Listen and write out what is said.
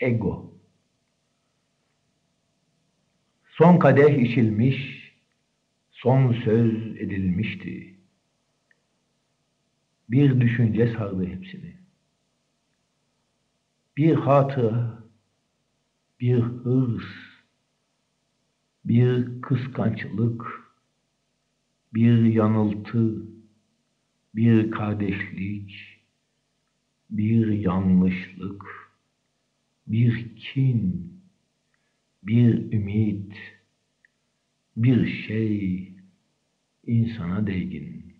ego. Son kadeh içilmiş, son söz edilmişti. Bir düşünce sardı hepsini. Bir hatıra, bir hırs, bir kıskançlık, bir yanıltı, bir kardeşlik, bir yanlışlık, bir kin, bir ümit, bir şey insana değgin.